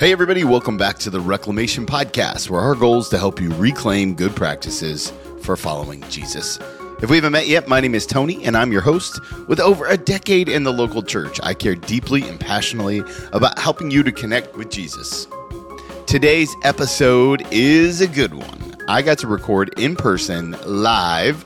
Hey, everybody, welcome back to the Reclamation Podcast, where our goal is to help you reclaim good practices for following Jesus. If we haven't met yet, my name is Tony, and I'm your host. With over a decade in the local church, I care deeply and passionately about helping you to connect with Jesus. Today's episode is a good one. I got to record in person live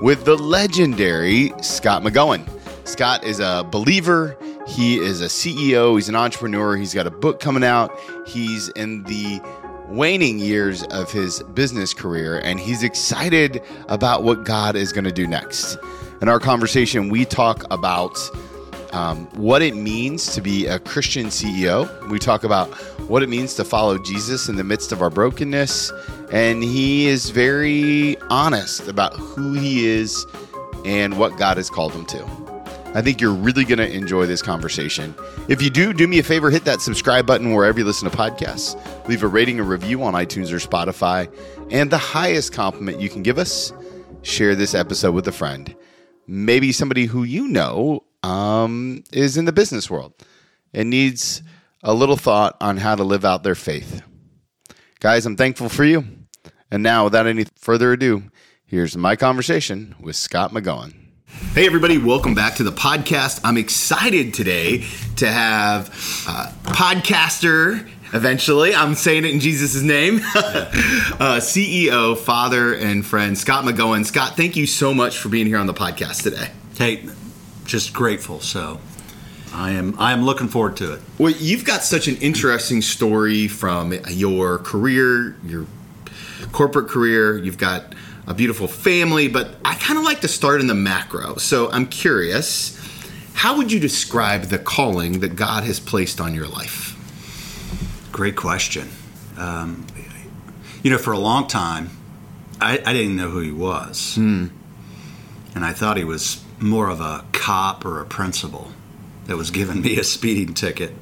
with the legendary Scott McGowan. Scott is a believer. He is a CEO. He's an entrepreneur. He's got a book coming out. He's in the waning years of his business career, and he's excited about what God is going to do next. In our conversation, we talk about um, what it means to be a Christian CEO. We talk about what it means to follow Jesus in the midst of our brokenness. And he is very honest about who he is and what God has called him to. I think you're really going to enjoy this conversation. If you do, do me a favor, hit that subscribe button wherever you listen to podcasts. Leave a rating or review on iTunes or Spotify. And the highest compliment you can give us, share this episode with a friend. Maybe somebody who you know um, is in the business world and needs a little thought on how to live out their faith. Guys, I'm thankful for you. And now, without any further ado, here's my conversation with Scott McGowan. Hey, everybody, welcome back to the podcast. I'm excited today to have uh, podcaster, eventually, I'm saying it in Jesus' name, uh, CEO, father, and friend, Scott McGowan. Scott, thank you so much for being here on the podcast today. Hey, just grateful. So I am I am looking forward to it. Well, you've got such an interesting story from your career, your corporate career. You've got a beautiful family, but I kind of like to start in the macro. So I'm curious, how would you describe the calling that God has placed on your life? Great question. Um, you know, for a long time, I, I didn't know who he was, Hmm. and I thought he was more of a cop or a principal that was giving me a speeding ticket.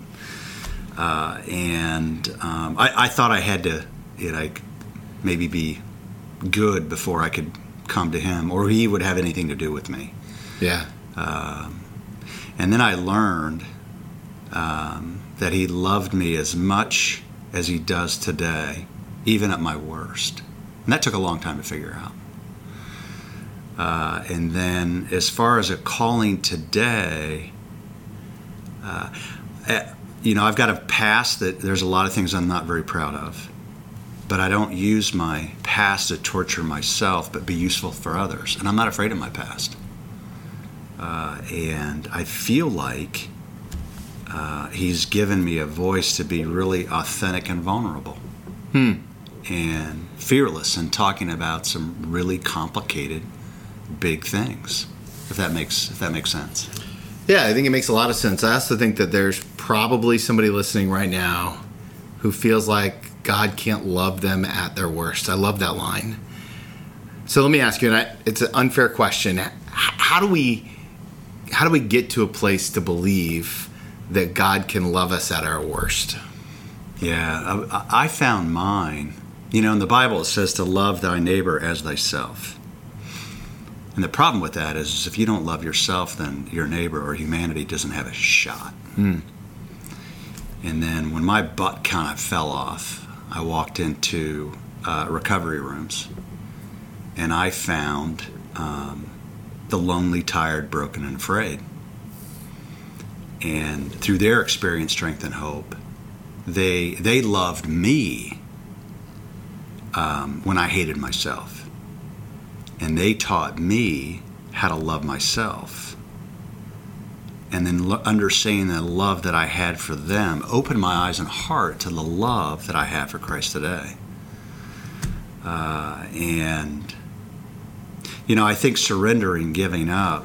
Uh, and um, I, I thought I had to, you know, maybe be good before I could come to him, or he would have anything to do with me. Yeah. And then I learned um, that he loved me as much as he does today, even at my worst. And that took a long time to figure out. Uh, and then, as far as a calling today, uh, eh, you know, I've got a past that there's a lot of things I'm not very proud of. But I don't use my past to torture myself, but be useful for others. And I'm not afraid of my past. Uh, and I feel like uh, he's given me a voice to be really authentic and vulnerable and fearless and talking about some really complicated big things if that makes if that makes sense Yeah, I think it makes a lot of sense. I also think that there's probably somebody listening right now who feels like God can't love them at their worst. I love that line. So let me ask you, and I, it's an unfair question. How do we how do we get to a place to believe that God can love us at our worst? yeah I, I found mine you know in the bible it says to love thy neighbor as thyself and the problem with that is, is if you don't love yourself then your neighbor or humanity doesn't have a shot hmm. and then when my butt kind of fell off i walked into uh, recovery rooms and I found um, the lonely, tired, broken, and afraid. And through their experience, strength, and hope, they they loved me um, when I hated myself, and they taught me how to love myself. And then lo- understanding the love that I had for them opened my eyes and heart to the love that I have for Christ today. Uh, and you know, I think surrendering, giving up,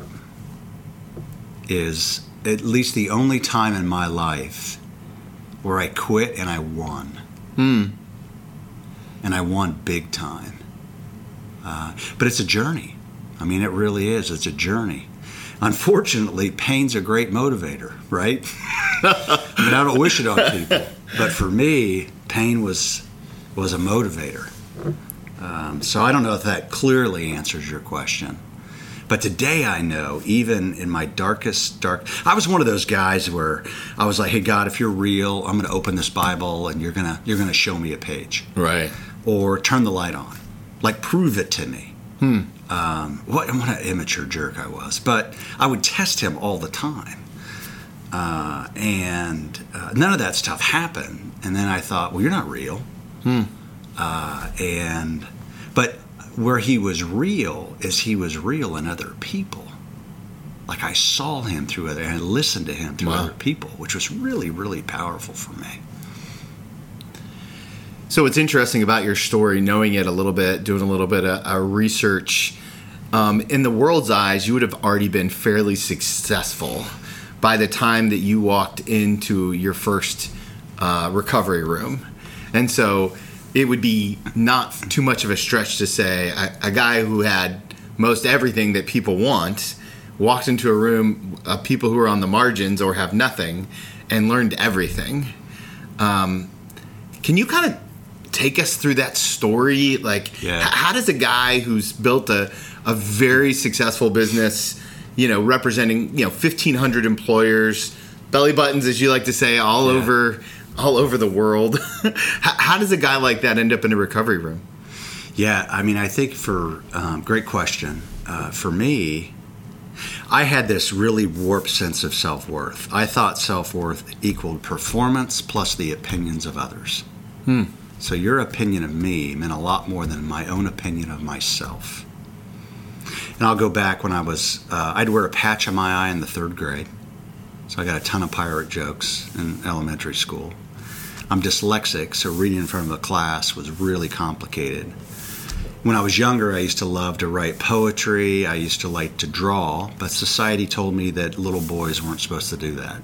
is at least the only time in my life where I quit and I won. And I won big time. Uh, but it's a journey. I mean, it really is. It's a journey. Unfortunately, pain's a great motivator, right? I mean, I don't wish it on people, but for me, pain was was a motivator. Um, so I don't know if that clearly answers your question, But today I know, even in my darkest dark, I was one of those guys where I was like, "Hey God, if you're real, I'm going to open this Bible and you're gonna you're gonna show me a page, Right. or turn the light on, like prove it to me." Hmm. Um, what what an immature jerk I was, but I would test him all the time, uh, and uh, none of that stuff happened. And then I thought, well, you're not real, uh, and but where he was real is he was real in other people. Like I saw him through other, and I listened to him through Wow. other people, which was really, really powerful for me. So what's interesting about your story, knowing it a little bit, doing a little bit of uh, research, um, in the world's eyes, you would have already been fairly successful by the time that you walked into your first uh, recovery room, and so it would be not too much of a stretch to say a, a guy who had most everything that people want walked into a room of people who are on the margins or have nothing and learned everything. Um, can you kind of take us through that story? Like, Yeah. h- how does a guy who's built a, a very successful business, you know, representing you know fifteen hundred employers, belly buttons, as you like to say, all Yeah. over all over the world? how, how does a guy like that end up in a recovery room? Yeah, I mean, I think for um, great question. Uh, for me, I had this really warped sense of self worth. I thought self worth equaled performance plus the opinions of others. So your opinion of me meant a lot more than my own opinion of myself. And I'll go back when I was, uh, I'd wear a patch on my eye in the third grade. So I got a ton of pirate jokes in elementary school. I'm dyslexic, so reading in front of a class was really complicated. When I was younger, I used to love to write poetry. I used to like to draw, but society told me that little boys weren't supposed to do that.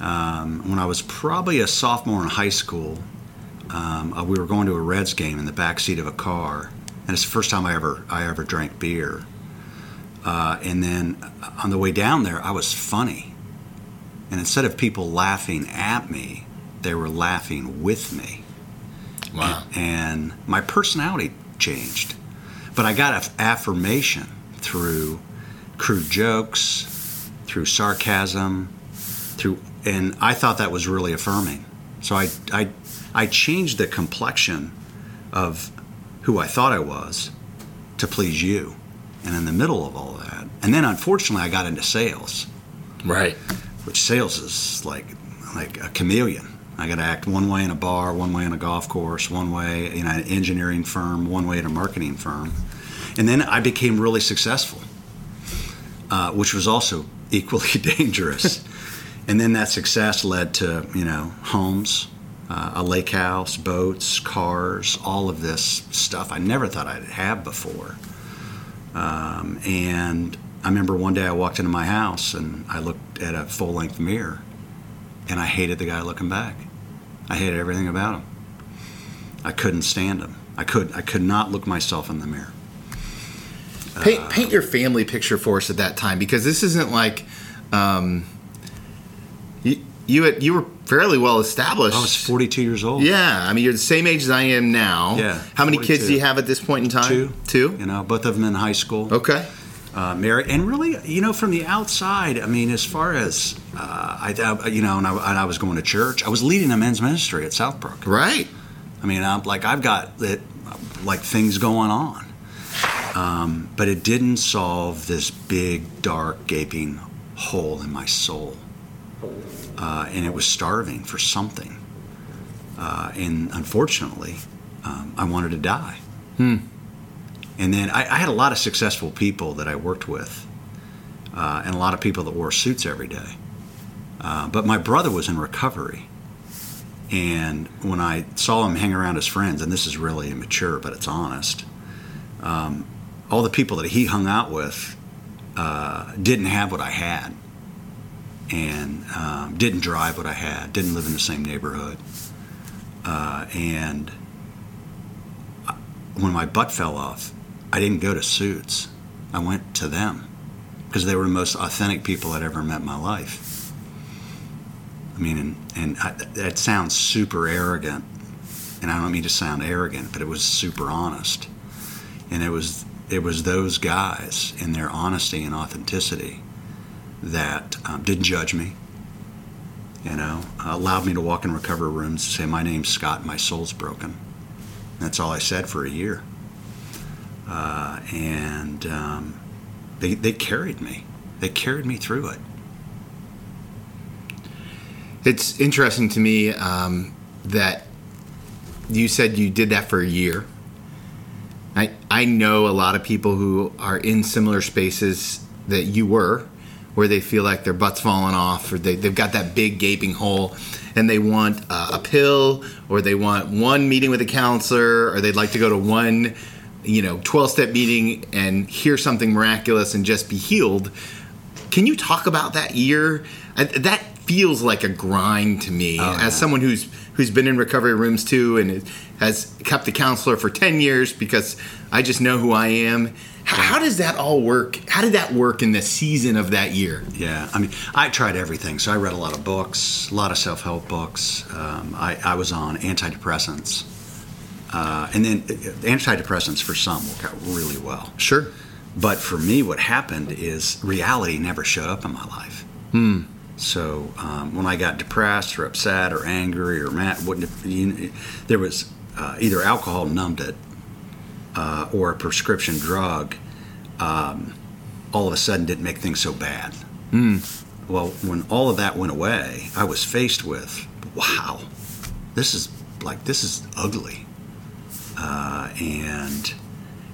Um, when I was probably a sophomore in high school, um, uh, we were going to a Reds game in the back seat of a car, and it's the first time I ever I ever drank beer. Uh, and then uh, on the way down there, I was funny, and instead of people laughing at me, they were laughing with me Wow. and my personality changed. But I got aff- affirmation through crude jokes, through sarcasm, through, and I thought that was really affirming. So I, I, I changed the complexion of who I thought I was to please you. And in the middle of all that, and then unfortunately, I got into sales Right. which sales is like like a chameleon. I got to act one way in a bar, one way in a golf course, one way in an engineering firm, one way in a marketing firm, and then I became really successful, uh, which was also equally dangerous. and then that success led to you know homes, uh, a lake house, boats, cars, all of this stuff I never thought I'd have before. Um, and I remember one day I walked into my house and I looked at a full length mirror and I hated the guy looking back. I hated everything about him. I couldn't stand him. I could I could not look myself in the mirror. Paint, paint your family picture for us at that time because this isn't like um, you had, you were fairly well established. I was 42 years old. Yeah, I mean you're the same age as I am now. Yeah, How many kids do you have at this point in time? Two. Two. You know, both of them in high school. Okay. uh, married, and really, you know, from the outside, I mean, as far as uh, I, I- you know, and I, and I was going to church, I was leading a men's ministry at Southbrook. Right. I mean, I'm like I've got it, like things going on, um, but it didn't solve this big, dark, gaping hole in my soul, uh, and it was starving for something. Uh, and unfortunately, um, I wanted to die. And then I, I had a lot of successful people that I worked with, uh, and a lot of people that wore suits every day. Uh, but my brother was in recovery. And when I saw him hang around his friends, and this is really immature, but it's honest, um, all the people that he hung out with uh, didn't have what I had, and um, didn't drive what I had, didn't live in the same neighborhood. Uh, and when my butt fell off, I didn't go to Suits. I went to them because they were the most authentic people I'd ever met in my life. I mean, and, and I, that sounds super arrogant, and I don't mean to sound arrogant, but it was super honest. And it was it was those guys in their honesty and authenticity that um, didn't judge me. You know, allowed me to walk in recovery rooms and say, "My name's Scott. My soul's broken." That's all I said for a year, uh, and um, they they carried me. They carried me through it. It's interesting to me um, that you said you did that for a year. I I know a lot of people who are in similar spaces that you were, where they feel like their butt's falling off, or they, they've got that big gaping hole, and they want uh, a pill, or they want one meeting with a counselor, or they'd like to go to one, you know, twelve step meeting and hear something miraculous and just be healed. Can you talk about that year? That feels like a grind to me Oh, as someone who's who's been in recovery rooms too and has kept a counselor for 10 years because I just know who I am. How, how does that all work? How did that work in the season of that year? Yeah, I mean, I tried everything. So I read a lot of books, a lot of self help books. Um, I, I was on antidepressants. Uh, and then uh, antidepressants for some work out really well. Sure. But for me, what happened is reality never showed up in my life. Hmm. So um, when I got depressed or upset or angry or mad, wouldn't you, there was uh, either alcohol numbed it uh, or a prescription drug. Um, all of a sudden, didn't make things so bad. Well, when all of that went away, I was faced with, wow, this is like this is ugly, uh, and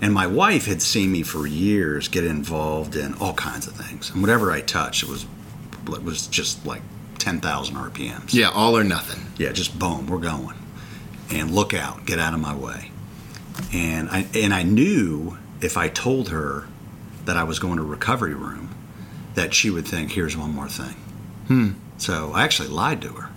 and my wife had seen me for years get involved in all kinds of things, and whatever I touched, it was was just like ten thousand RPMs. Yeah, all or nothing. Yeah, just boom, we're going, and look out, get out of my way, and I and I knew if I told her that I was going to recovery room, that she would think, here's one more thing. Hmm. So I actually lied to her.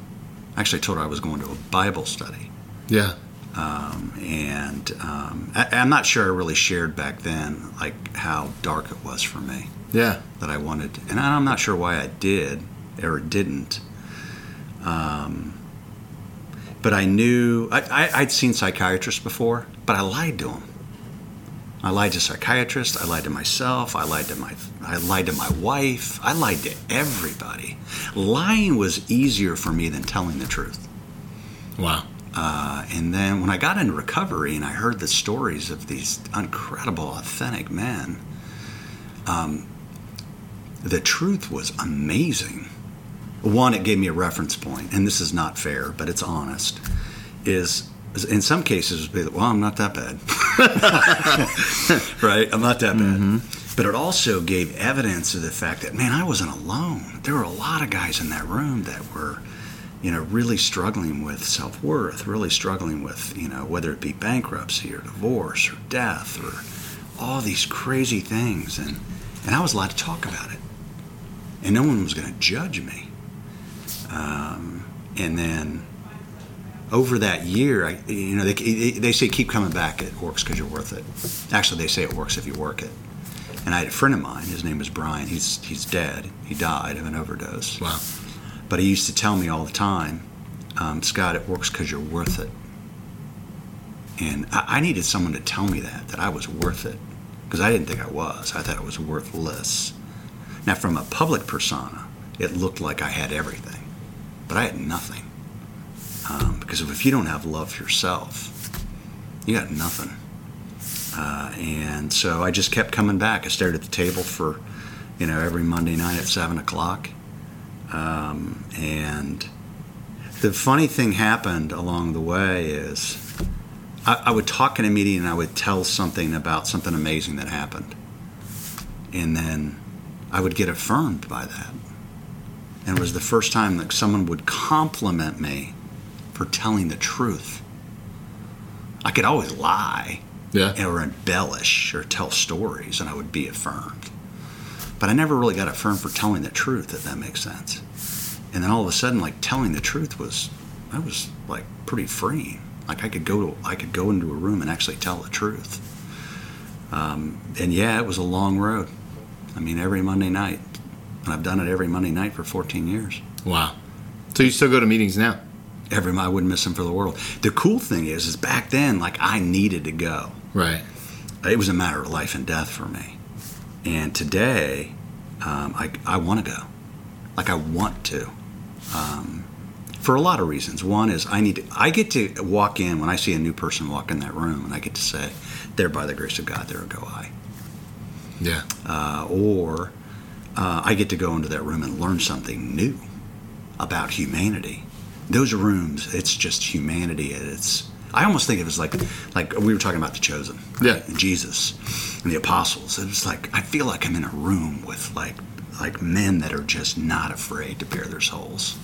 I actually told her I was going to a Bible study. Yeah. Um, and um, I, I'm not sure I really shared back then, like how dark it was for me Yeah. that I wanted, and I'm not sure why I did or didn't. Um, but I knew I, I, I'd seen psychiatrists before, but I lied to them. I lied to psychiatrists. I lied to myself. I lied to my I lied to my wife. I lied to everybody. Lying was easier for me than telling the truth. Wow. Uh, and then when I got into recovery and I heard the stories of these incredible, authentic men, um, the truth was amazing. One, it gave me a reference point, and this is not fair, but it's honest. Is in some cases, well, I'm not that bad, right? I'm not that bad. Mm-hmm. But it also gave evidence of the fact that man, I wasn't alone. There were a lot of guys in that room that were you know, really struggling with self worth, really struggling with, you know, whether it be bankruptcy or divorce or death or all these crazy things. And, and I was allowed to talk about it. And no one was going to judge me. Um, and then over that year, I, you know, they, they say keep coming back. It works because you're worth it. Actually, they say it works if you work it. And I had a friend of mine. His name was Brian. He's he's dead. He died of an overdose. Wow. But he used to tell me all the time, um, Scott, it works because you're worth it. And I, I needed someone to tell me that, that I was worth it. Because I didn't think I was. I thought I was worthless. Now, from a public persona, it looked like I had everything. But I had nothing. Um, because if you don't have love for yourself, you got nothing. Uh, and so I just kept coming back. I stared at the table for, you know, every Monday night at 7 o'clock. Um, and the funny thing happened along the way is I, I would talk in a meeting and I would tell something about something amazing that happened. And then I would get affirmed by that. And it was the first time that someone would compliment me for telling the truth. I could always lie Yeah. or embellish or tell stories and I would be affirmed. But I never really got affirmed for telling the truth, if that makes sense. And then all of a sudden, like telling the truth was, that was like pretty freeing. Like I could go to, I could go into a room and actually tell the truth. Um, and yeah, it was a long road. I mean, every Monday night, and I've done it every Monday night for 14 years. Wow. So you still go to meetings now? Every I wouldn't miss them for the world. The cool thing is, is back then, like I needed to go. Right. it was a matter of life and death for me. And today, um, I, I want to go. Like I want to. Um, for a lot of reasons. One is I need to, I get to walk in when I see a new person walk in that room, and I get to say, "There, by the grace of God, there go I." Yeah. Uh, or uh, I get to go into that room and learn something new about humanity. Those rooms, it's just humanity. It's I almost think it was like like we were talking about the chosen, Yeah. and Jesus and the apostles. It's like I feel like I'm in a room with like like men that are just not afraid to bare their souls.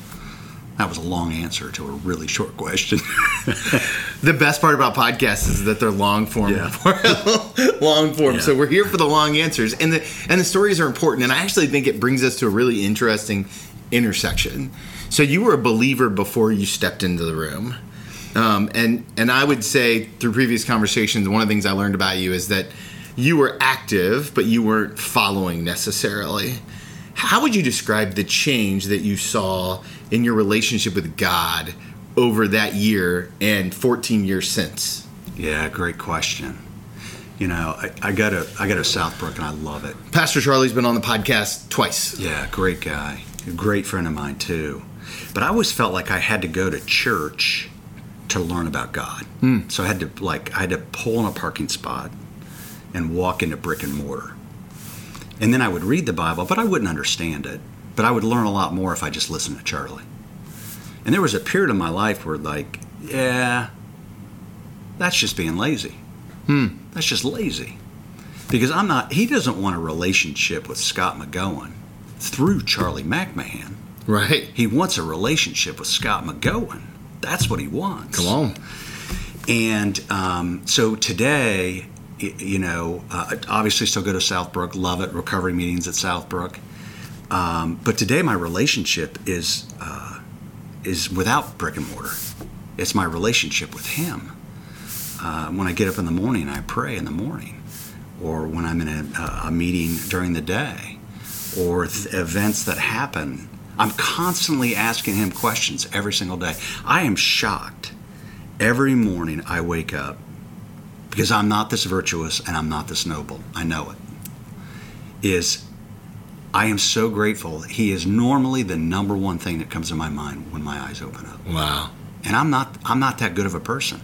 That was a long answer to a really short question. The best part about podcasts is that they're long form, Yeah. long form. Yeah. So we're here for the long answers, and the and the stories are important. And I actually think it brings us to a really interesting intersection. So you were a believer before you stepped into the room, um, and and I would say through previous conversations, one of the things I learned about you is that you were active, but you weren't following necessarily. How would you describe the change that you saw in your relationship with God over that year and 14 years since? yeah, great question. You know, I, I go to I go to Southbrook and I love it. Pastor Charlie's been on the podcast twice. Yeah, great guy. A great friend of mine, too. But I always felt like I had to go to church to learn about God. Hmm. So I had to, like, I had to pull in a parking spot and walk into brick and mortar. And then I would read the Bible, but I wouldn't understand it. But I would learn a lot more if I just listened to Charlie. And there was a period of my life where, like, yeah, that's just being lazy. That's just lazy. Because I'm not, he doesn't want a relationship with Scott McGowan through Charlie McMahon. Right. He wants a relationship with Scott McGowan. That's what he wants. Come on. And um, so today, you know, uh, obviously still go to Southbrook, love it, recovery meetings at Southbrook. Um, but today, my relationship is uh, is without brick and mortar. It's my relationship with Him. Uh, when I get up in the morning, I pray in the morning, or when I'm in a, a meeting during the day, or th- events that happen. I'm constantly asking Him questions every single day. I am shocked every morning I wake up because I'm not this virtuous and I'm not this noble. I know it. Is I am so grateful. that He is normally the number one thing that comes to my mind when my eyes open up. Wow. And I'm not I'm not that good of a person.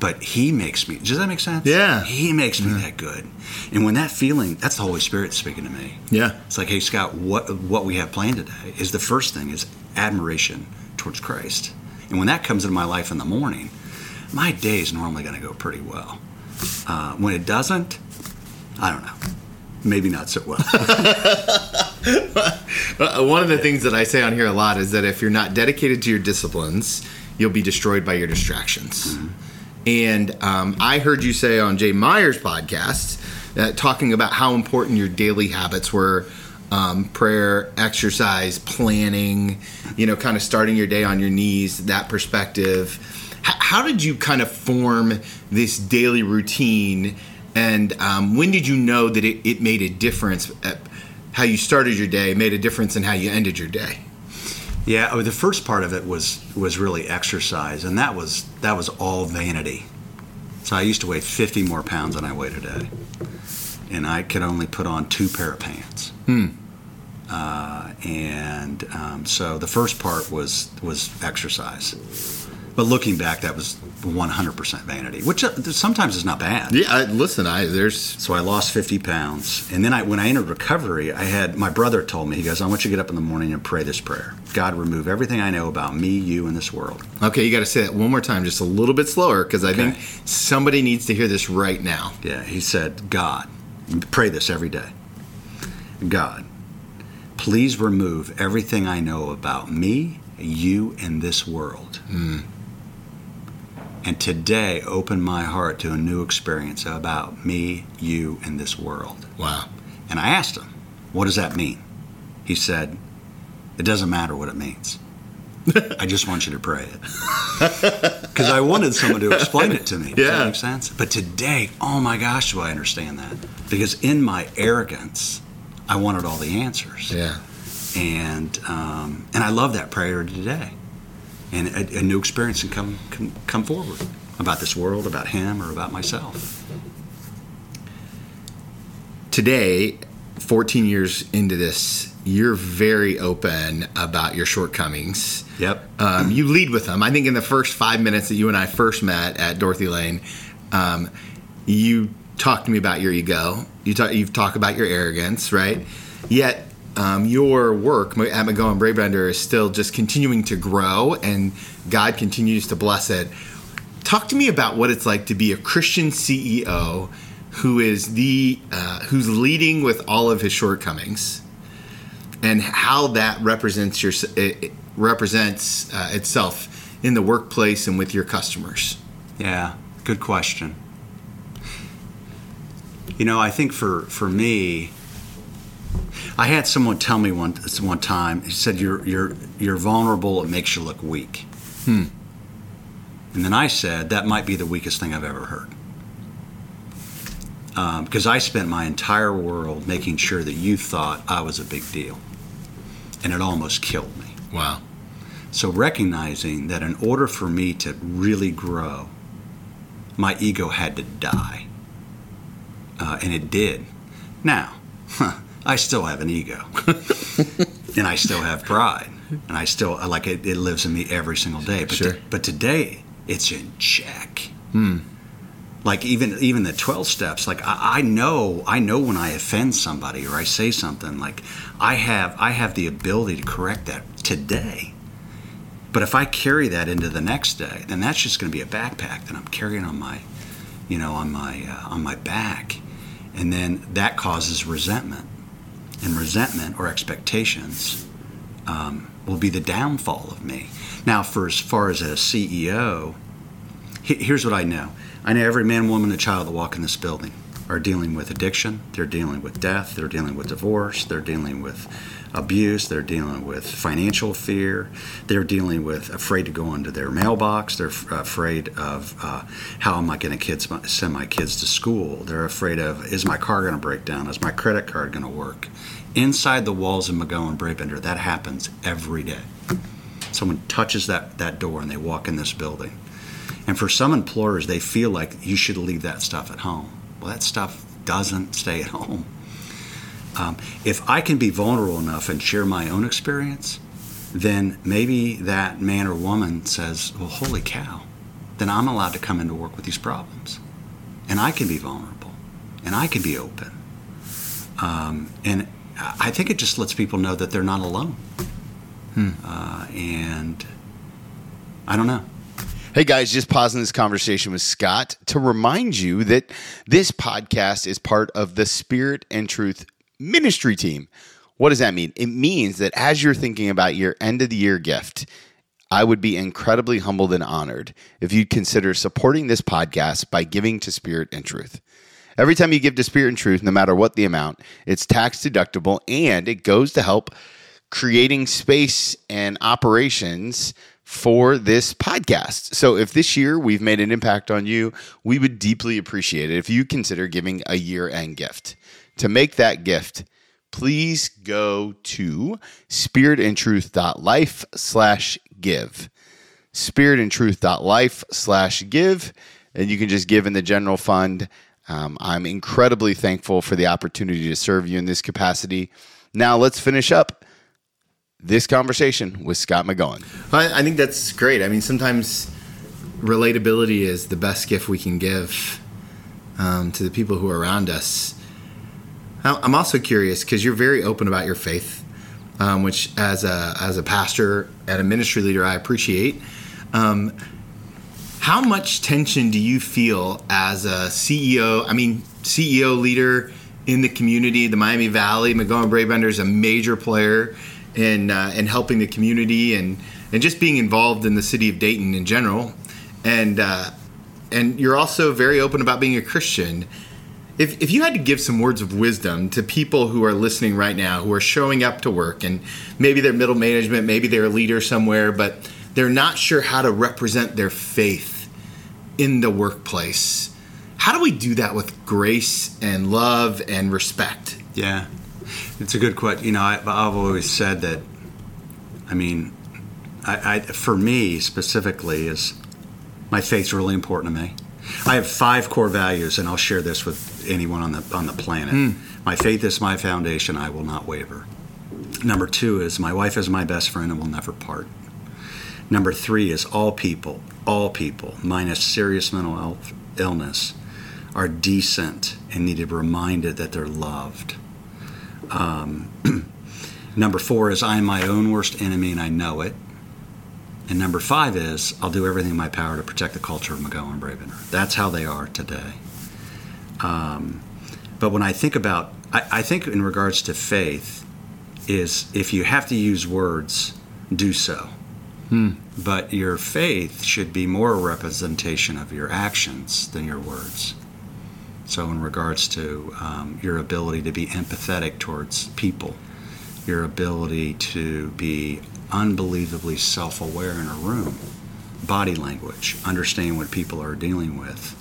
But he makes me does that make sense? Yeah. He makes me that good. And when that feeling, that's the Holy Spirit speaking to me. Yeah. It's like, hey Scott, what what we have planned today is the first thing is admiration towards Christ. And when that comes into my life in the morning, my day is normally going to go pretty well. Uh, when it doesn't, I don't know. Maybe not so well. One of the things that I say on here a lot is that if you're not dedicated to your disciplines, you'll be destroyed by your distractions. And um, I heard you say on Jay Meyer's podcast, uh, talking about how important your daily habits were um, prayer, exercise, planning, you know, kind of starting your day on your knees, that perspective. H- how did you kind of form this daily routine? And um, when did you know that it, it made a difference at how you started your day, made a difference in how you ended your day? Yeah, oh, the first part of it was was really exercise, and that was that was all vanity. So I used to weigh 50 more pounds than I weigh today, and I could only put on two pair of pants. Uh, and um, so the first part was was exercise, but looking back, that was 100% vanity, which uh, sometimes is not bad. Yeah, I, listen, I there's So I lost 50 pounds. And then I, when I entered recovery, I had my brother told me, he goes, I want you to get up in the morning and pray this prayer God, remove everything I know about me, you, and this world. okay. You got to say that one more time, just a little bit slower, because I Okay. think somebody needs to hear this right now. Yeah, he said, God, pray this every day. God, please remove everything I know about me, you, and this world. And today, open my heart to a new experience about me, you, and this world. Wow. And I asked him, What does that mean? He said, It doesn't matter what it means. I just want you to pray it. Because I wanted someone to explain it to me. Does Yeah. that make sense? But today, oh my gosh, do I understand that? Because in my arrogance, I wanted all the answers. Yeah. And um, and I love that prayer today. And a, a new experience and come, can come forward about this world, about him, or about myself. today, 14 years into this, you're very open about your shortcomings. Yep. Um, you lead with them. I think in the first five minutes that you and I first met at Dorothy Lane, um, you talked to me about your ego. You talk, you've talked about your arrogance, right? Yet um, your work at McGowan Brabender is still just continuing to grow, and God continues to bless it. Talk to me about what it's like to be a Christian CEO who is the uh, who's leading with all of his shortcomings, and how that represents your it represents uh, itself in the workplace and with your customers. Yeah, good question. You know, I think for for me, I had someone tell me one one time. He said, "You're you're you're vulnerable. It makes you look weak." Hmm. And then I said, "That might be the weakest thing I've ever heard." Because um, I spent my entire world making sure that you thought I was a big deal, and it almost killed me. Wow. So recognizing that in order for me to really grow, my ego had to die, uh, and it did. Now. Huh, I still have an ego, and I still have pride, and I still like it. It lives in me every single day. But sure. to, but today it's in check. Hmm. Like even even the twelve steps. Like I, I know I know when I offend somebody or I say something. Like I have I have the ability to correct that today. But if I carry that into the next day, then that's just going to be a backpack that I'm carrying on my, you know, on my uh, on my back, and then that causes resentment and resentment or expectations um, will be the downfall of me. Now, for as far as a CEO, here's what I know I know every man, woman, and child that walk in this building are dealing with addiction, they're dealing with death, they're dealing with divorce, they're dealing with abuse, they're dealing with financial fear, they're dealing with afraid to go into their mailbox, they're f- afraid of uh, how am I going to send my kids to school, they're afraid of is my car going to break down, is my credit card going to work. Inside the walls of McGowan Brabender, that happens every day. Someone touches that, that door and they walk in this building. And for some employers, they feel like you should leave that stuff at home. Well, that stuff doesn't stay at home um, if I can be vulnerable enough and share my own experience, then maybe that man or woman says, Well, holy cow, then I'm allowed to come into work with these problems. And I can be vulnerable and I can be open. Um, and I think it just lets people know that they're not alone. Hmm. Uh, and I don't know. Hey guys, just pausing this conversation with Scott to remind you that this podcast is part of the Spirit and Truth ministry team. What does that mean? It means that as you're thinking about your end of the year gift, I would be incredibly humbled and honored if you'd consider supporting this podcast by giving to Spirit and Truth. Every time you give to Spirit and Truth, no matter what the amount, it's tax deductible and it goes to help creating space and operations for this podcast. So if this year we've made an impact on you, we would deeply appreciate it if you consider giving a year end gift to make that gift, please go to spiritandtruth.life slash give. Spiritandtruth.life slash give. And you can just give in the general fund. Um, I'm incredibly thankful for the opportunity to serve you in this capacity. Now let's finish up this conversation with Scott McGowan. I, I think that's great. I mean, sometimes relatability is the best gift we can give um, to the people who are around us. I'm also curious because you're very open about your faith, um, which as a as a pastor and a ministry leader, I appreciate. Um, how much tension do you feel as a CEO? I mean, CEO leader in the community, the Miami Valley. McGowan Brabender is a major player in uh, in helping the community and and just being involved in the city of Dayton in general. And uh, and you're also very open about being a Christian. If, if you had to give some words of wisdom to people who are listening right now, who are showing up to work, and maybe they're middle management, maybe they're a leader somewhere, but they're not sure how to represent their faith in the workplace, how do we do that with grace and love and respect? Yeah, it's a good question. You know, I, have always said that. I mean, I, I, for me specifically, is my faith's really important to me. I have five core values, and I'll share this with anyone on the on the planet. Mm. My faith is my foundation. I will not waver. Number two is my wife is my best friend and will never part. Number three is all people, all people, minus serious mental illness, are decent and need to be reminded that they're loved. Um, number four is I'm my own worst enemy and I know it. And number five is I'll do everything in my power to protect the culture of McGowan Brabender. That's how they are today. Um, but when I think about, I, I think in regards to faith, is if you have to use words, do so. Hmm. But your faith should be more a representation of your actions than your words. So, in regards to um, your ability to be empathetic towards people, your ability to be unbelievably self aware in a room, body language, understand what people are dealing with.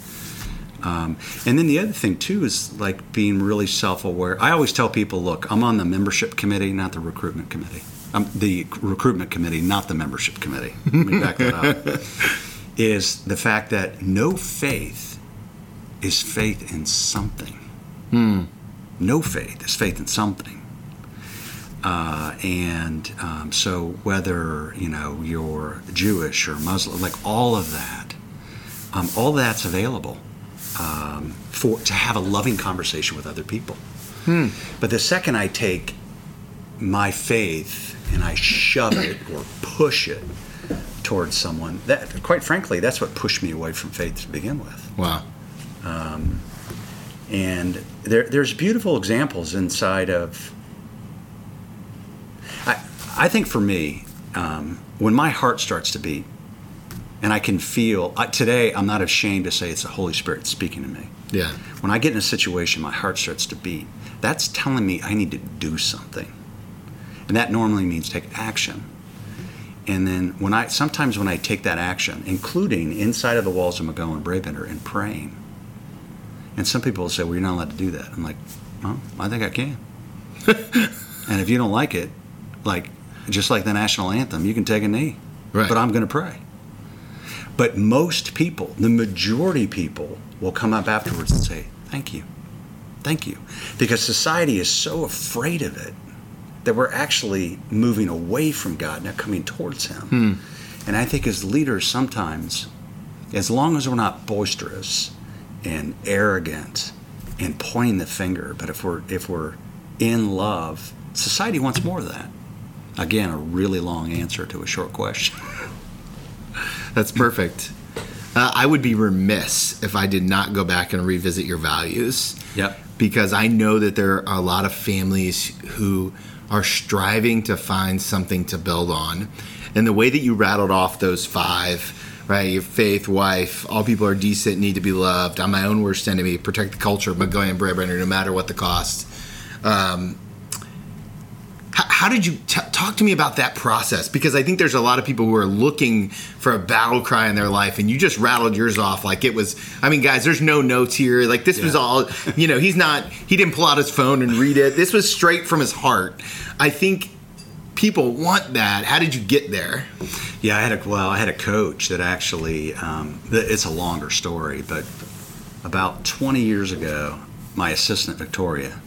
Um, and then the other thing too is like being really self-aware. I always tell people, look, I'm on the membership committee, not the recruitment committee. I'm the recruitment committee, not the membership committee. Let me back that up. is the fact that no faith is faith in something. Hmm. No faith is faith in something. Uh, and um, so whether you know you're Jewish or Muslim, like all of that, um, all that's available um, for to have a loving conversation with other people. Hmm. But the second I take my faith and I shove it or push it towards someone, that quite frankly, that's what pushed me away from faith to begin with. Wow. Um, and there, there's beautiful examples inside of. I, I think for me, um, when my heart starts to beat, and I can feel uh, today. I'm not ashamed to say it's the Holy Spirit speaking to me. Yeah. When I get in a situation, my heart starts to beat. That's telling me I need to do something, and that normally means take action. And then when I sometimes when I take that action, including inside of the walls of McGowan Brabender and praying, and some people will say, "Well, you're not allowed to do that." I'm like, "Well, I think I can." and if you don't like it, like just like the national anthem, you can take a knee, right. but I'm going to pray. But most people, the majority people, will come up afterwards and say, Thank you. Thank you. Because society is so afraid of it that we're actually moving away from God, not coming towards Him. Hmm. And I think as leaders, sometimes, as long as we're not boisterous and arrogant and pointing the finger, but if we're if we're in love, society wants more of that. Again, a really long answer to a short question. That's perfect. Uh, I would be remiss if I did not go back and revisit your values. Yep. Because I know that there are a lot of families who are striving to find something to build on. And the way that you rattled off those five, right? Your faith, wife, all people are decent, need to be loved. I'm my own worst enemy. Protect the culture, McGowan Brabender no matter what the cost. Um, how did you t- talk to me about that process? Because I think there's a lot of people who are looking for a battle cry in their life, and you just rattled yours off like it was. I mean, guys, there's no notes here. Like this yeah. was all, you know, he's not. He didn't pull out his phone and read it. This was straight from his heart. I think people want that. How did you get there? Yeah, I had a well, I had a coach that actually. Um, it's a longer story, but about 20 years ago, my assistant Victoria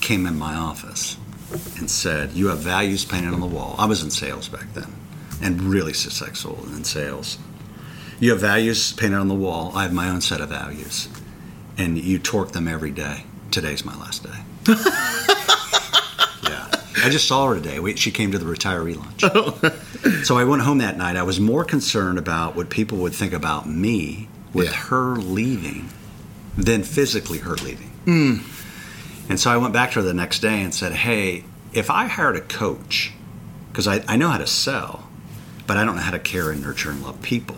came in my office and said, You have values painted on the wall. I was in sales back then and really successful in sales. You have values painted on the wall. I have my own set of values. And you torque them every day. Today's my last day. yeah. I just saw her today. We, she came to the retiree lunch. so I went home that night. I was more concerned about what people would think about me with yeah. her leaving than physically her leaving. Mm. And so I went back to her the next day and said, Hey, if I hired a coach, because I, I know how to sell, but I don't know how to care and nurture and love people,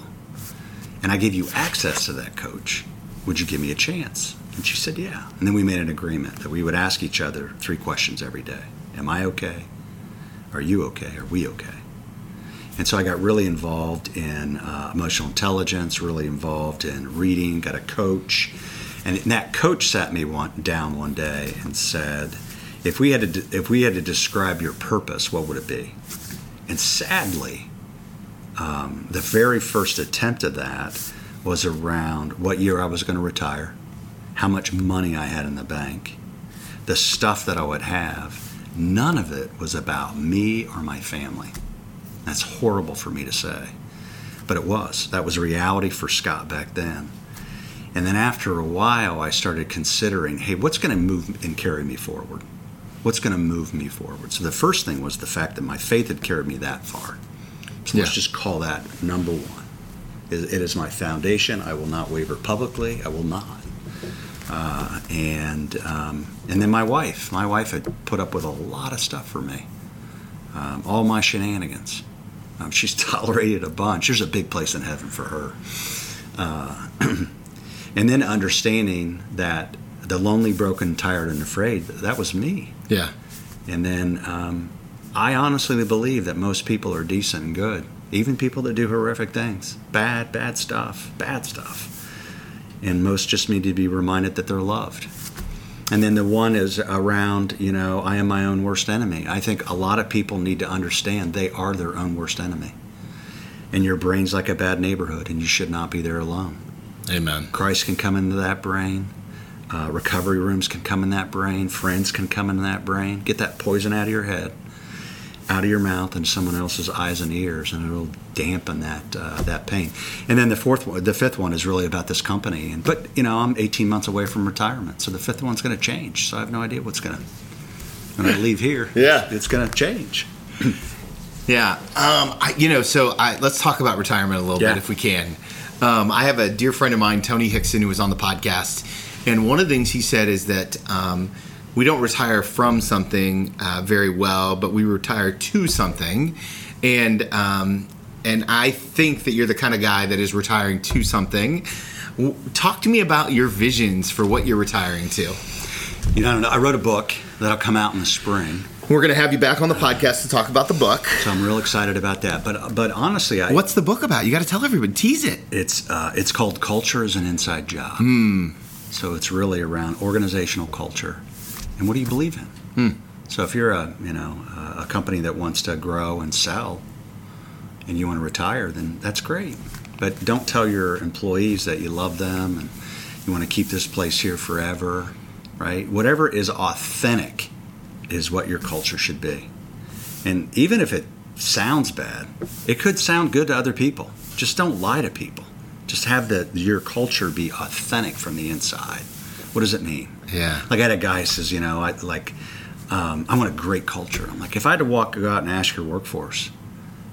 and I gave you access to that coach, would you give me a chance? And she said, Yeah. And then we made an agreement that we would ask each other three questions every day Am I okay? Are you okay? Are we okay? And so I got really involved in uh, emotional intelligence, really involved in reading, got a coach and that coach sat me one, down one day and said, if we had to if we had to describe your purpose, what would it be? And sadly, um, the very first attempt of that was around what year I was going to retire, how much money I had in the bank, the stuff that I would have, none of it was about me or my family. That's horrible for me to say, but it was. That was reality for Scott back then. And then after a while, I started considering hey, what's going to move and carry me forward? What's going to move me forward? So the first thing was the fact that my faith had carried me that far. So let's just call that number one. It it is my foundation. I will not waver publicly. I will not. Uh, and um, and then my wife. My wife had put up with a lot of stuff for me. Um, all my shenanigans. Um, she's tolerated a bunch. There's a big place in heaven for her. Uh, and then understanding that the lonely, broken, tired, and afraid, that was me. Yeah. And then um, I honestly believe that most people are decent and good, even people that do horrific things, bad, bad stuff, bad stuff. And most just need to be reminded that they're loved. And then the one is around, you know, I am my own worst enemy. I think a lot of people need to understand they are their own worst enemy. And your brain's like a bad neighborhood, and you should not be there alone. Amen. Christ can come into that brain. Uh, recovery rooms can come in that brain. Friends can come in that brain. Get that poison out of your head, out of your mouth, and someone else's eyes and ears, and it'll dampen that uh, that pain. And then the fourth one, the fifth one is really about this company. And but you know, I'm 18 months away from retirement, so the fifth one's going to change. So I have no idea what's going to. When I leave here, Yeah. it's going to change. Yeah. Um, I, you know, so I, let's talk about retirement a little Yeah. bit if we can. Um, I have a dear friend of mine, Tony Hickson, who was on the podcast. And one of the things he said is that um, we don't retire from something uh, very well, but we retire to something. And, um, and I think that you're the kind of guy that is retiring to something. Talk to me about your visions for what you're retiring to. You know, I wrote a book that'll come out in the spring, We're going to have you back on the podcast to talk about the book. so I'm real excited about that. But but honestly, I, What's the book about? You got to tell everyone. Tease it. It's uh, it's called Culture is an Inside Job. So it's really around organizational culture, and what do you believe in? So if you're a you know a company that wants to grow and sell, and you want to retire, then that's great. But don't tell your employees that you love them and you want to keep this place here forever, right? Whatever is authentic is what your culture should be. And even if it sounds bad, it could sound good to other people. Just don't lie to people. Just have the your culture be authentic from the inside. What does it mean? Yeah. Like I had a guy who says, you know, I like um, I want a great culture. I'm like, if I had to walk go out and ask your workforce,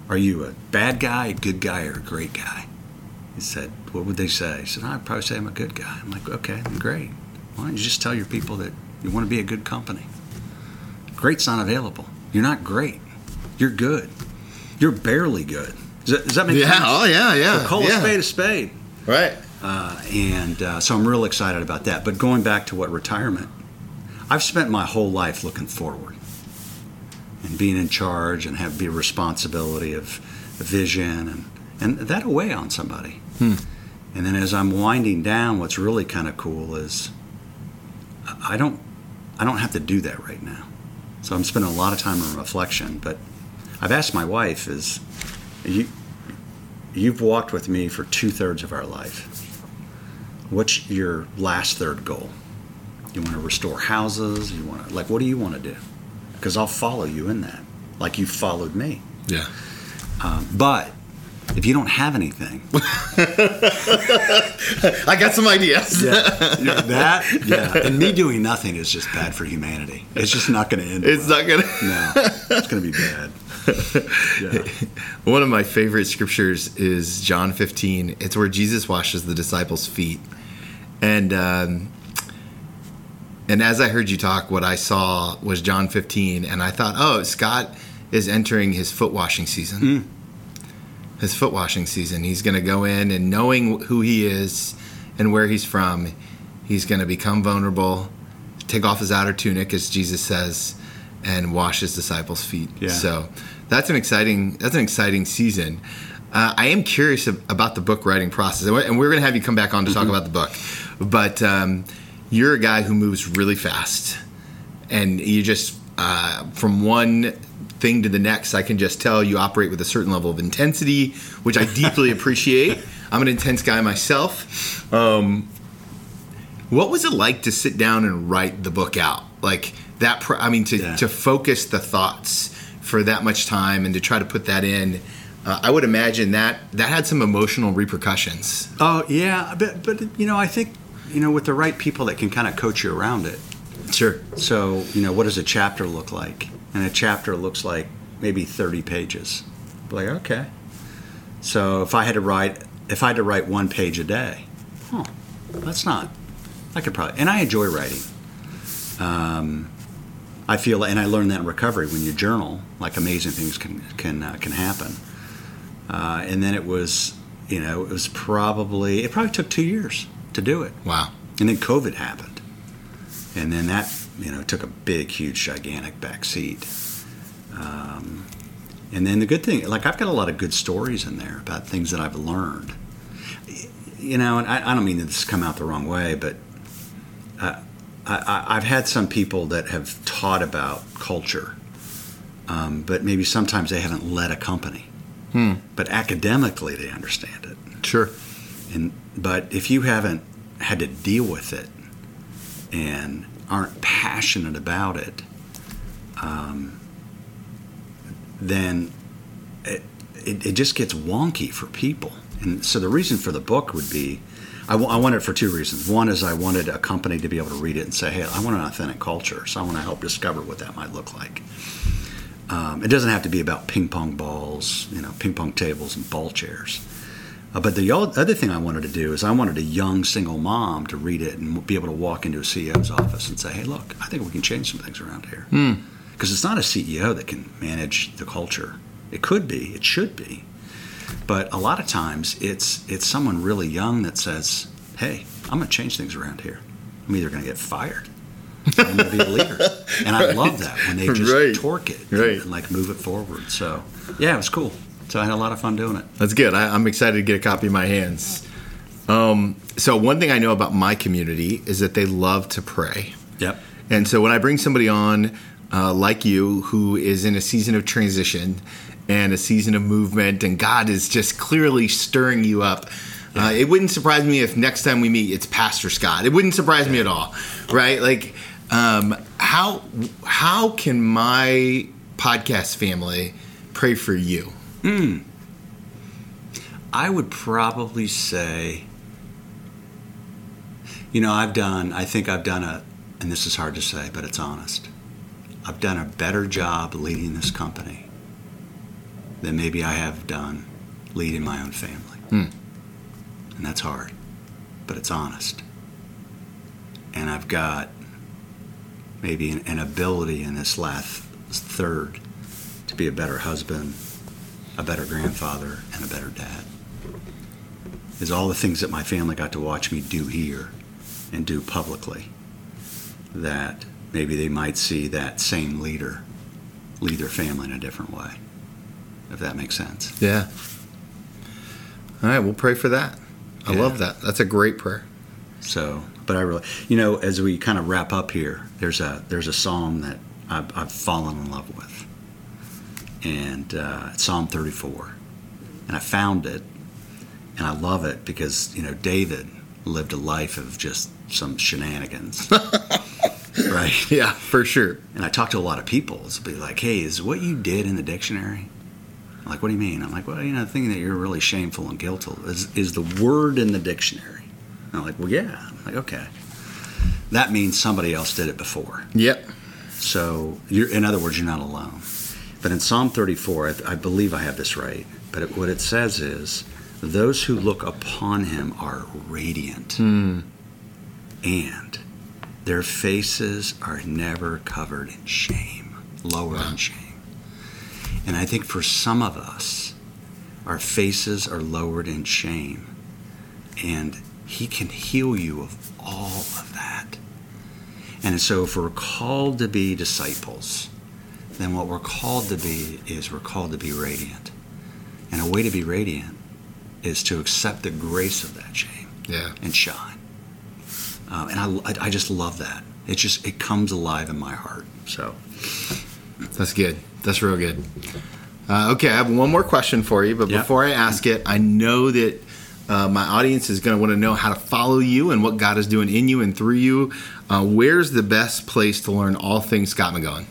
are you a bad guy, a good guy, or a great guy? He said, what would they say? He said, I'd probably say I'm a good guy. I'm like, okay, great. Why don't you just tell your people that you want to be a good company? Great's not available. You're not great. You're good. You're barely good. Does that, does that make Yeah. sense? Oh, yeah. Yeah. So call yeah. a spade a spade. Right. Uh, and uh, so I'm real excited about that. But going back to what retirement, I've spent my whole life looking forward and being in charge and have be responsibility of vision and and that away on somebody. Hmm. And then as I'm winding down, what's really kind of cool is I don't I don't have to do that right now. So I'm spending a lot of time in reflection. But I've asked my wife is you you've walked with me for two thirds of our life. What's your last third goal? You want to restore houses? You want to like what do you want to do? Because I'll follow you in that, like you followed me. Yeah. Um, but if you don't have anything, I got some ideas. yeah, that yeah, and me doing nothing is just bad for humanity. It's just not going to end. It's well. not gonna. No, it's going to be bad. Yeah. One of my favorite scriptures is John 15. It's where Jesus washes the disciples' feet, and um, and as I heard you talk, what I saw was John 15, and I thought, oh, Scott is entering his foot washing season. His foot washing season. He's going to go in and knowing who he is and where he's from, he's going to become vulnerable, take off his outer tunic, as Jesus says, and wash his disciples' feet. Yeah. So that's an exciting that's an exciting season. Uh, I am curious about the book writing process, and we're- going to have you come back on to talk about the book. But um, you're a guy who moves really fast, and you just uh, from one thing to the next, I can just tell you operate with a certain level of intensity, which I deeply appreciate. I'm an intense guy myself. Um, what was it like to sit down and write the book out? like that. I mean, to Yeah. to focus the thoughts for that much time and to try to put that in. Uh, I would imagine that that had some emotional repercussions. Oh yeah, but but you know, I think you know with the right people that can kind of coach you around it. Sure. So you know, what does a chapter look like? And a chapter looks like maybe thirty pages. Like okay. So if I had to write, if I had to write one page a day, huh, that's not. I could probably, and I enjoy writing. Um, I feel, and I learned that in recovery when you journal, like amazing things can can uh, can happen. Uh, and then it was, you know, it was probably it probably took two years to do it, Wow. and then COVID happened, and then that you know took a big, huge, gigantic back seat. Um, and then the good thing, like I've got a lot of good stories in there about things that I've learned. You know, and I, I don't mean that this come out the wrong way, but I, I, I've had some people that have taught about culture, um, but maybe sometimes they haven't led a company. But academically, they understand it. Sure. And but if you haven't had to deal with it and aren't passionate about it, um, then it, it, it just gets wonky for people. And so the reason for the book would be, I, wa- I wanted it for two reasons. One is I wanted a company to be able to read it and say, hey, I want an authentic culture, so I want to help discover what that might look like. Um, it doesn't have to be about ping pong balls, you know, ping pong tables and ball chairs. Uh, but the other thing I wanted to do is I wanted a young single mom to read it and be able to walk into a CEO's office and say, "Hey, look, I think we can change some things around here." Because it's not a CEO that can manage the culture. It could be, it should be, but a lot of times it's it's someone really young that says, "Hey, I'm going to change things around here. I'm either going to get fired." or I'm going to be a leader, and I love that when they just Right. torque it Right. and like move it forward. So yeah, it was cool. So I had a lot of fun doing it. That's good. I, I'm excited to get a copy in my hands. Um, so one thing I know about my community is that they love to pray. Yep. And so when I bring somebody on uh, like you who is in a season of transition and a season of movement, and God is just clearly stirring you up, uh, it wouldn't surprise me if next time we meet it's Pastor Scott. It wouldn't surprise me at all, right? Like, um, how how can my podcast family pray for you? Hmm. I would probably say, you know, I've done, I think I've done a, and this is hard to say, but it's honest. I've done a better job leading this company than maybe I have done leading my own family. Hmm. And that's hard, but it's honest. And I've got maybe an, an ability in this last third to be a better husband, a better grandfather, and a better dad. Is all the things that my family got to watch me do here and do publicly that maybe they might see that same leader lead their family in a different way, if that makes sense. Yeah. All right, we'll pray for that. I Yeah. love that. That's a great prayer. So, but I really, you know, as we kind of wrap up here, there's a there's a psalm that I've, I've fallen in love with, and uh, Psalm 34, and I found it, and I love it because you know David lived a life of just some shenanigans, right? Yeah, for sure. And I talk to a lot of people. It's be like, hey, is what you did in the dictionary? I'm like, what do you mean? I'm like, well, you know, the thing that you're really shameful and guilty is, is the word in the dictionary. And I'm like, well, yeah. I'm like, okay. That means somebody else did it before. Yep. So, you're, in other words, you're not alone. But in Psalm 34, I, I believe I have this right, but it, what it says is, those who look upon him are radiant, hmm. and their faces are never covered in shame, lower in shame. And I think for some of us, our faces are lowered in shame, and he can heal you of all of that. And so, if we're called to be disciples, then what we're called to be is we're called to be radiant. And a way to be radiant is to accept the grace of that shame Yeah. and shine. Um, and I, I, just love that. It just it comes alive in my heart. So That's good. That's real good. Uh, okay, I have one more question for you, but Yeah. before I ask it, I know that uh, my audience is going to want to know how to follow you and what God is doing in you and through you. uh, where's the best place to learn all things Scott McGowan?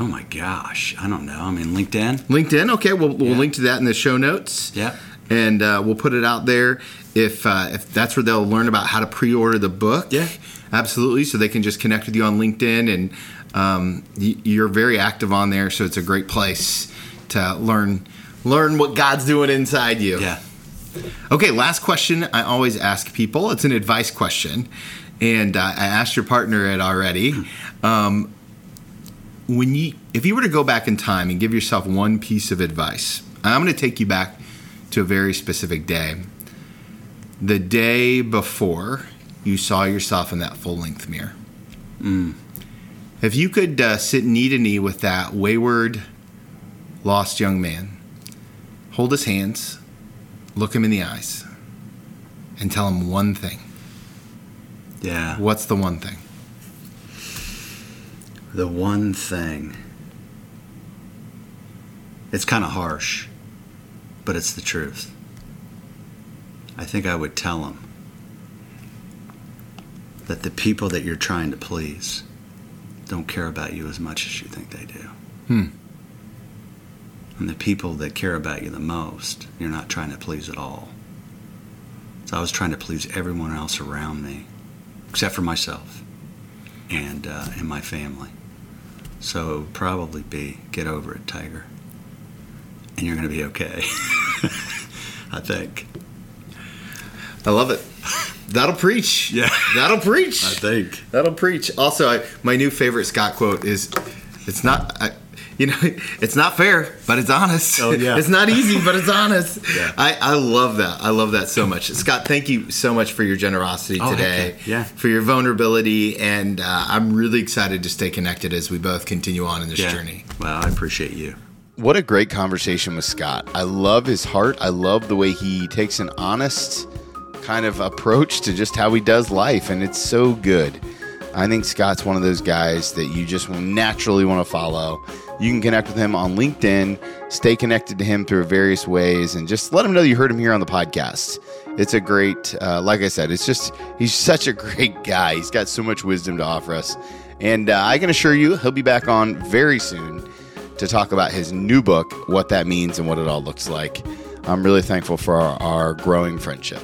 Oh my gosh, I don't know. I mean, LinkedIn. LinkedIn. Okay, we'll, we'll Yeah. link to that in the show notes. Yeah. and uh, we'll put it out there. If uh, if that's where they'll learn about how to pre-order the book, Yeah. absolutely. So they can just connect with you on LinkedIn, and um, you're very active on there, so it's a great place to learn learn what God's doing inside you. Yeah. Okay, last question I always ask people. It's an advice question, and uh, I asked your partner it already. Um, when you, if you were to go back in time and give yourself one piece of advice, and I'm going to take you back to a very specific day. The day before you saw yourself in that full length mirror. If you could uh, sit knee to knee with that wayward, lost young man, hold his hands, look him in the eyes, and tell him one thing. Yeah. What's the one thing? The one thing. It's kind of harsh, but it's the truth. I think I would tell him that the people that you're trying to please don't care about you as much as you think they do. Hmm. And the people that care about you the most, you're not trying to please at all. So I was trying to please everyone else around me, except for myself and uh, and my family. So probably be get over it, Tiger, and you're going to be okay. I think. I love it. That'll preach. Yeah. That'll preach. I think. That'll preach. Also, I, my new favorite Scott quote is, "It's not, I, you know, it's not fair, but it's honest. Oh, yeah. it's not easy, but it's honest." Yeah. I, I love that. I love that so much. Scott, thank you so much for your generosity Oh, today. yeah. Yeah. For your vulnerability, and uh, I'm really excited to stay connected as we both continue on in this Yeah. journey. Well, I appreciate you. What a great conversation with Scott. I love his heart. I love the way he takes an honest kind of approach to just how he does life, and it's so good. I think Scott's one of those guys that you just naturally want to follow. You can connect with him on LinkedIn, stay connected to him through various ways, and just let him know you heard him here on the podcast. It's a great, uh, like I said, it's just, he's such a great guy. He's got so much wisdom to offer us. And uh, I can assure you, he'll be back on very soon to talk about his new book, what that means and what it all looks like. I'm really thankful for our, our growing friendship.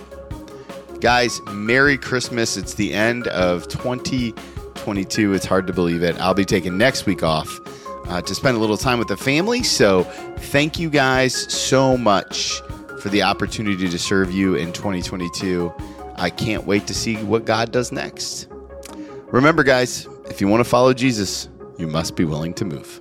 Guys, Merry Christmas. It's the end of 2022. It's hard to believe it. I'll be taking next week off uh, to spend a little time with the family. So, thank you guys so much for the opportunity to serve you in 2022. I can't wait to see what God does next. Remember, guys, if you want to follow Jesus, you must be willing to move.